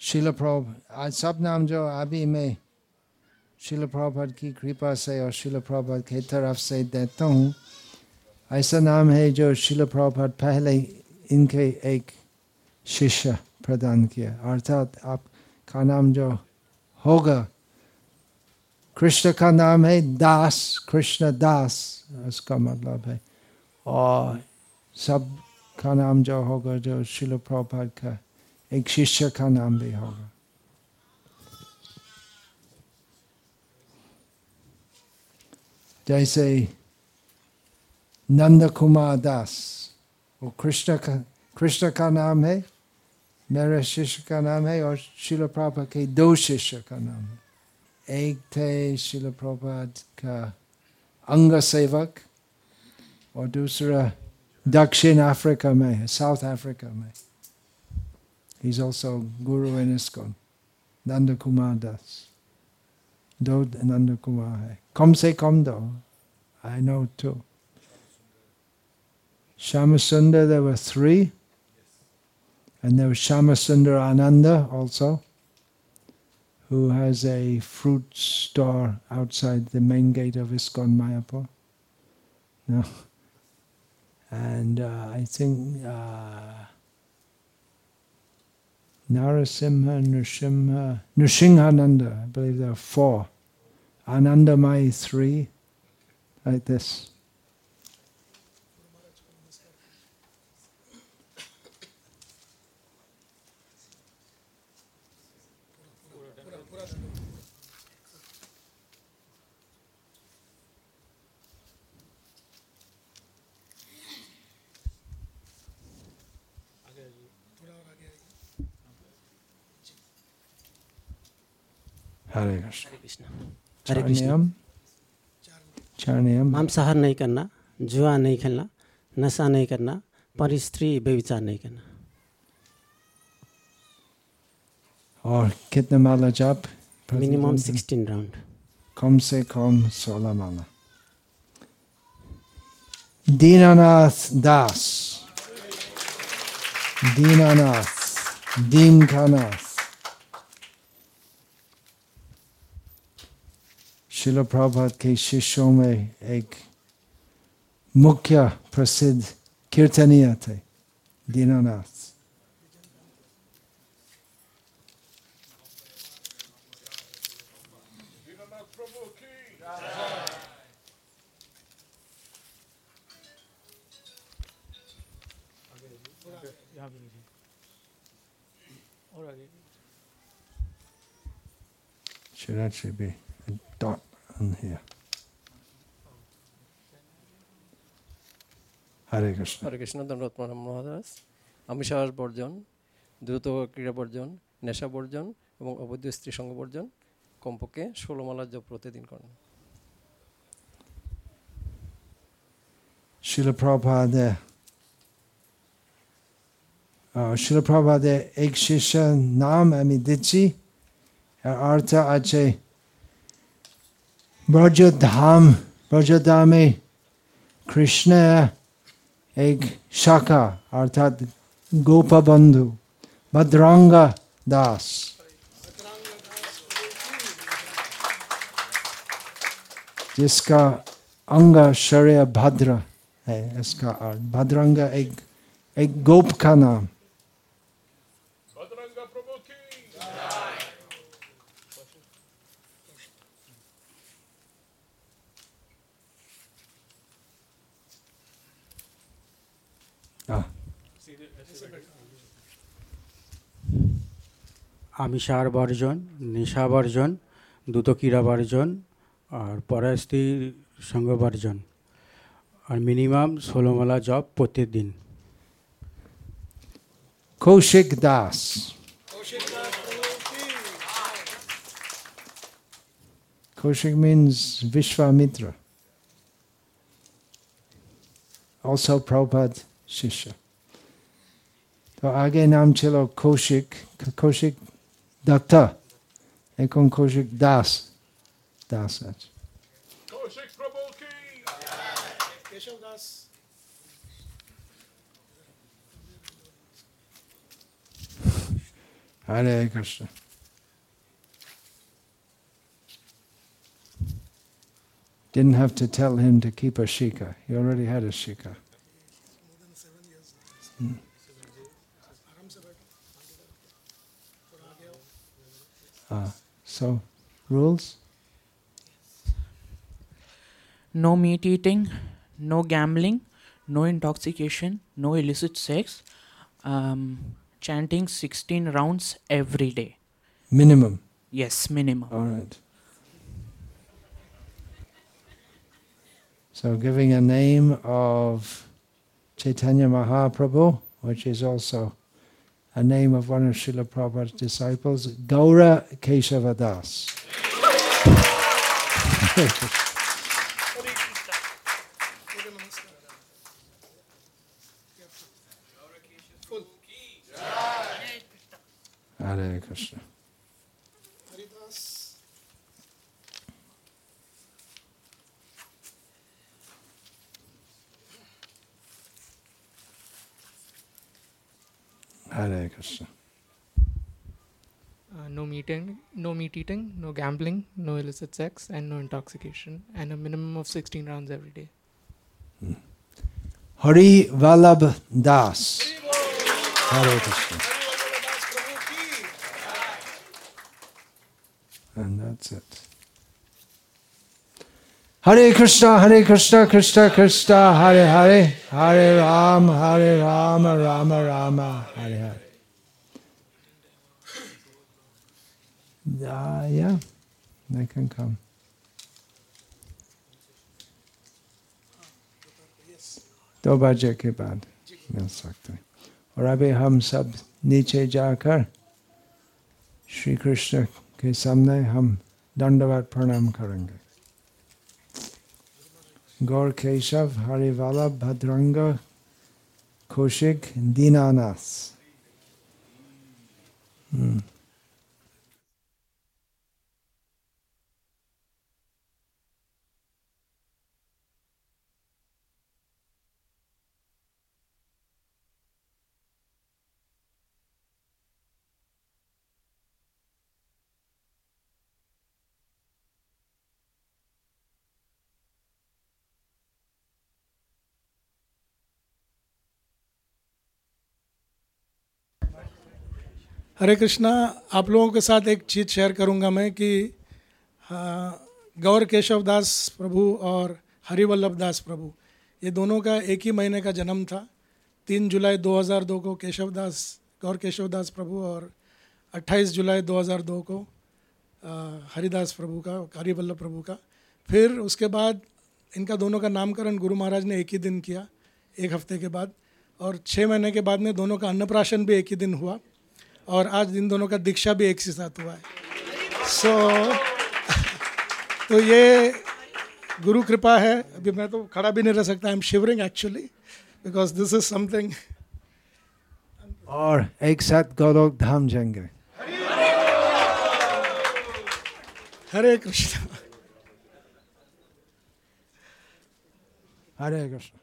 शिल प्रभ आज सब नाम जो अभी मैं शिल प्रभुपाद की कृपा से और शिल प्रभुपाद की तरफ़ से देता हूँ ऐसा नाम है जो शिल प्रभुपाद पहले इनके एक शिष्य प्रदान किया अर्थात आपका नाम जो होगा कृष्ण का नाम है दास कृष्ण दास उसका मतलब है और सब का नाम जो होगा जो शिल प्रभुपाद का एक शिष्य का नाम भी होगा जैसे नंद कुमार दास वो कृष्ण का कृष्ण का नाम है मेरे शिष्य का नाम है और शिल प्रभा के दो शिष्य का नाम है एक थे शिल प्रभात का अंग सेवक और दूसरा दक्षिण अफ्रीका में है साउथ अफ्रीका में He's also Guru in ISKCON. Nanda Kumar Das. Do Nanda Kumar hai. Kom se kom do. I know two. Shamasunder there were three. And there was Shamasunder Ananda also, who has a fruit store outside the main gate of ISKCON Mayapur. No. And uh, I think. Uh, Narasimha, Nrsimha, Nrsimhananda, I believe there are four. Anandamai, three, like this. हरे कृष्ण हरे. मांसाहार नहीं करना जुआ नहीं खेलना नशा नहीं करना पर स्त्री व्यविचार नहीं करना और कितने माला जाप मिनिमम सिक्सटीन राउंड कम से कम सोलह माला दीनानाथ दास दीनानाथ दीन का नाथ शिल प्रभात के शिष्यों में एक मुख्य प्रसिद्ध कीर्तनीय थे Dinanath Should actually be a dot enn her. হরে কৃষ্ণ হরে কৃষ্ণ ধন্যবাদ প্রণাম মহাদাস আমিষাহাস বর্জন দ্রুত ক্রীড়া বর্জন নেশা বর্জন এবং অবৈধ স্ত্রী সঙ্গ বর্জন কমপক্ষে ষোলোমালার জপ প্রতিদিন করেন। Srila Prabhupada এক শিষ্যের নাম আমি দিচ্ছি আর অর্থ আছে ब्रजधाम ब्रजधाम में कृष्ण एक शाखा अर्थात गोपबंधु भद्रांग दास जिसका अंग शरीर भद्र है, इसका अर्थ, भद्रंग एक एक गोप का नाम। আমিষার বর্জন, নেশা বর্জন দ্রুত ক্রীড়া বর্জন, আর পরাস্ত্রীর সঙ্গ বর্জন আর মিনিমাম ষোলোমালা জব প্রতিদিন Kaushik Das. Kaushik means Vishwamitra. Also Prabhupada Shishya. তো আগে নাম ছিল কৌশিক কৌশিক দত্তা এখন কৌশিক দাস দাস আছে হরে Krishna Didn't have to tell him to keep a shika. He already had a shika. Ah, so, rules? no meat eating, no gambling, no intoxication, no illicit sex, um, chanting 16 rounds every day. Minimum. Yes, minimum. All right. So, giving a name of Chaitanya Mahaprabhu, which is also a name of one of Srila Prabhupada's disciples, Gaura Keshavadas. Hare Krishna. Hare Krishna. Uh, no meat eating, no meat eating, no gambling, no illicit sex, and no intoxication, and a minimum of 16 rounds every day. Hari Vallabh Das. Hare Krishna. And that's it. Hare Krishna, Hare Krishna, Krishna Krishna, Hare Hare, Hare Ram, Hare Rama, Rama Rama, Hare Hare. Uh, yeah, they can come. दो बजे के बाद मिल सकते हैं और अभी हम सब नीचे जाकर श्री कृष्ण के सामने हम दंडवत प्रणाम करेंगे गौर केशव हरिवाला भद्रंग कौशिक दीनानाथ हम्म हरे कृष्णा, आप लोगों के साथ एक चीज़ शेयर करूँगा मैं कि गौर केशव दास प्रभु और हरिवल्लभ दास प्रभु, ये दोनों का एक ही महीने का जन्म था। तीन जुलाई 2002 को केशव दास, गौर केशव दास प्रभु और 28 जुलाई 2002 को हरिदास प्रभु का, हरिवल्लभ प्रभु का। फिर उसके बाद इनका दोनों का नामकरण गुरु महाराज ने एक ही दिन किया, एक हफ़्ते के बाद, और छः महीने के बाद में दोनों का अन्नप्राशन भी एक ही दिन हुआ। और आज इन दोनों का दीक्षा भी एक ही साथ हुआ है। सो so, तो ये गुरु कृपा है। अभी मैं तो खड़ा भी नहीं रह सकता। I am shivering actually because this is something और एक साथ गौरव धाम जाएँगे। हरे कृष्ण। हरे कृष्ण।